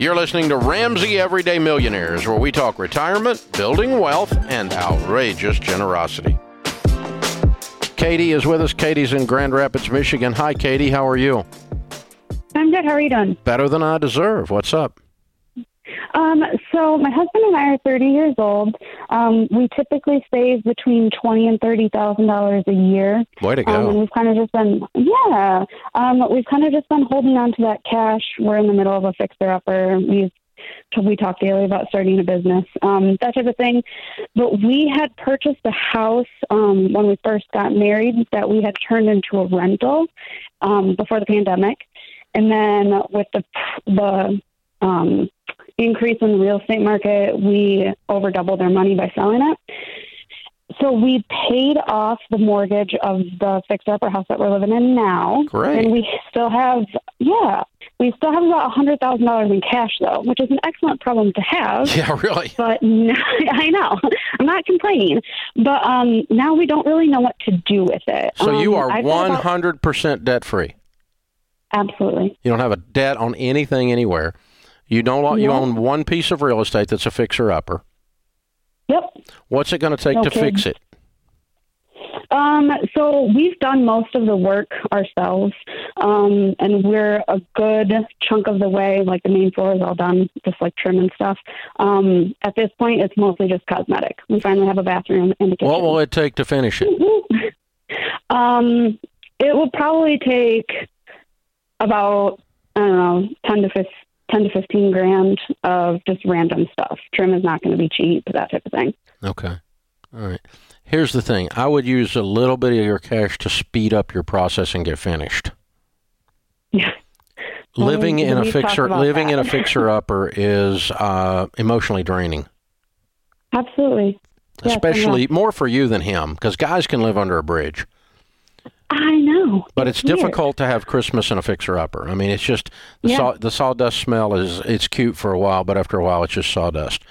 You're listening to Ramsey Everyday Millionaires, where we talk retirement, building wealth, and outrageous generosity. Katie is with us. Katie's in Grand Rapids, Michigan. Hi, Katie. How are you? I'm good. How are you doing? Better than I deserve. What's up? Um, so my husband and I are 30 years old. Um, we typically save between twenty and thirty thousand dollars a year. Way to Um, and we've kind of just been, yeah. Um, we've kind of just been holding on to that cash. We're in the middle of a fixer upper. We've we talk daily about starting a business, um, that type of thing. But we had purchased a house um, when we first got married that we had turned into a rental um, before the pandemic, and then with the the um, increase in the real estate market, we over doubled our money by selling it. So we paid off the mortgage of the fixer upper house that we're living in now. Great. And we still have, yeah, we still have about a hundred thousand dollars in cash though, which is an excellent problem to have. Yeah, really. But now, I know I'm not complaining, but um, now we don't really know what to do with it. So you Um, are I've 100% debt free. absolutely. You don't have a debt on anything anywhere. You don't. You own one piece of real estate that's a fixer upper. Yep. What's it going to take No to kidding. fix it? Um, so we've done most of the work ourselves, um, and we're a good chunk of the way. Like the main floor is all done, just like trim and stuff. Um, at this point, it's mostly just cosmetic. We finally have a bathroom and a kitchen. What will it take to finish it? um, it will probably take about I don't know ten to 15, 10 to fifteen grand of just random stuff. Trim is not going to be cheap, that type of thing. Okay. All right. Here's the thing. I would use a little bit of your cash to speed up your process and get finished. Yeah. Living in a fixer living in a fixer upper is uh, emotionally draining. Absolutely. Yes, Especially more for you than him because guys can live under a bridge. I know. But it's weird. difficult to have Christmas in a fixer upper. I mean, it's just the, Yeah. saw, the sawdust smell is it's cute for a while, but after a while, it's just sawdust.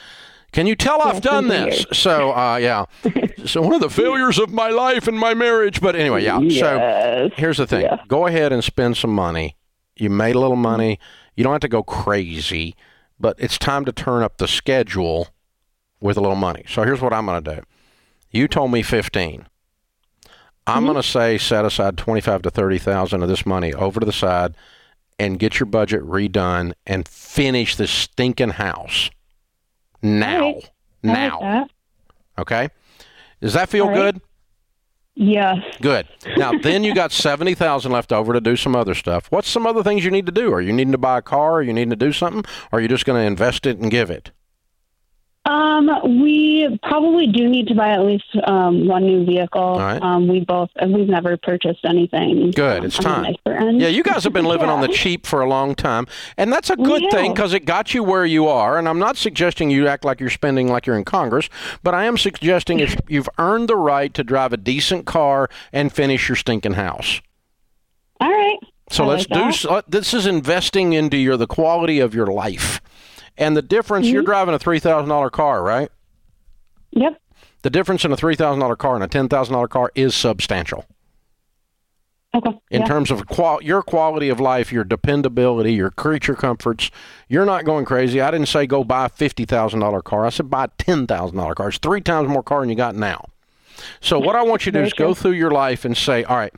Can you tell I've it's done this? weird. So, uh, yeah. so one of the failures of my life and my marriage. But anyway, yeah. So here's the thing: Yeah. go ahead and spend some money. You made a little money. You don't have to go crazy, but it's time to turn up the schedule with a little money. So here's what I'm going to do. You told me 15. I'm going to say set aside 25 to 30,000 of this money over to the side and get your budget redone and finish this stinking house now. Right. I like Now. Okay? Does that feel right. good? Yes. Good. Now, then you got 70,000 left over to do some other stuff. What's some other things you need to do? Are you needing to buy a car? Are you needing to do something? Or are you just going to invest it and give it? Um, we probably do need to buy at least um, one new vehicle. Right. Um, we both we've never purchased anything. Good. It's time. Yeah, you guys have been living on the cheap for a long time, and that's a good We thing because it got you where you are. And I'm not suggesting you act like you're spending like you're in Congress, but I am suggesting if you've earned the right to drive a decent car and finish your stinking house. All right. So I let's like do. that. This is investing into your the quality of your life, and the difference, mm-hmm. you're driving a $3,000 car, right? Yep. The difference in a $3,000 car and a $10,000 car is substantial. Okay. In yeah. terms of qual- your quality of life, your dependability, your creature comforts, you're not going crazy. I didn't say go buy a $50,000 car. I said buy a $10,000 car. It's three times more car than you got now. So, what I want you to do Very is true. go through your life and say, all right,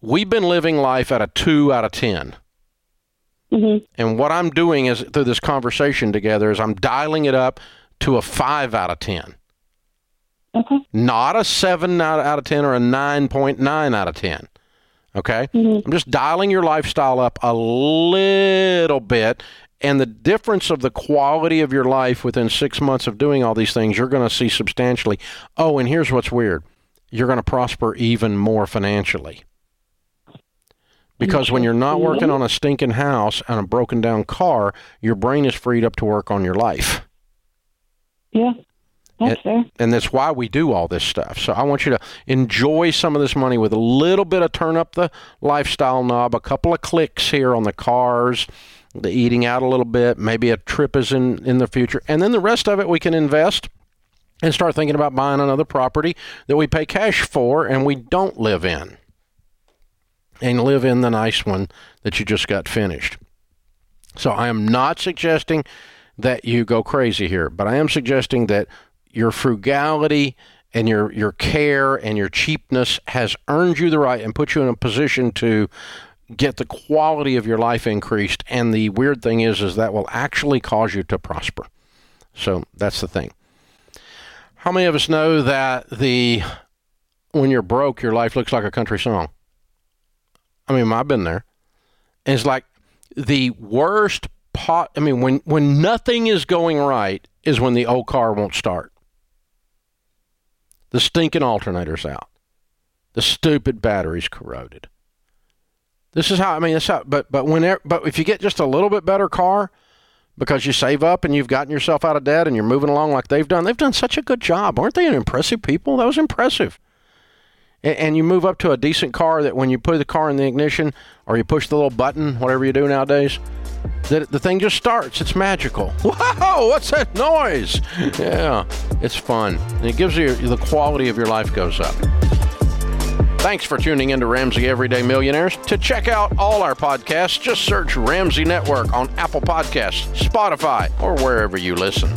we've been living life at a two out of 10. Mm-hmm. And what I'm doing is through this conversation together is I'm dialing it up to a five out of ten. Okay. Not a seven out of ten or a nine point nine out of ten. Okay? Mm-hmm. I'm just dialing your lifestyle up a little bit. And the difference of the quality of your life within six months of doing all these things, you're going to see substantially. Oh, and here's what's weird you're going to prosper even more financially. Because when you're not working mm-hmm. on a stinking house and a broken down car, your brain is freed up to work on your life. Yeah. That's fair. and that's why we do all this stuff. So I want you to enjoy some of this money with a little bit of turn up the lifestyle knob, a couple of clicks here on the cars, the eating out a little bit, maybe a trip is in in the future, and then the rest of it we can invest and start thinking about buying another property that we pay cash for and we don't live in. And live in the nice one that you just got finished. So I am not suggesting that you go crazy here, but I am suggesting that your frugality and your your care and your cheapness has earned you the right and put you in a position to get the quality of your life increased and the weird thing is is that will actually cause you to prosper. So that's the thing. How many of us know that the when you're broke your life looks like a country song? I mean, I've been there. And it's like the worst pot I mean when when nothing is going right is when the old car won't start. The stinking alternator's out. The stupid battery's corroded. This is how I mean. That's how. But but whenever but if you get just a little bit better car, because you save up and you've gotten yourself out of debt and you're moving along like they've done, they've done such a good job. Aren't they an impressive people? That was impressive. And, you move up to a decent car that when you put the car in the ignition or you push the little button, whatever you do nowadays, that the thing just starts. It's magical. Wow, what's that noise? Yeah, it's fun. And it gives you the quality of your life goes up. Thanks for tuning in to Ramsey Everyday Millionaires. To check out all our podcasts, just search Ramsey Network on Apple Podcasts, Spotify, or wherever you listen.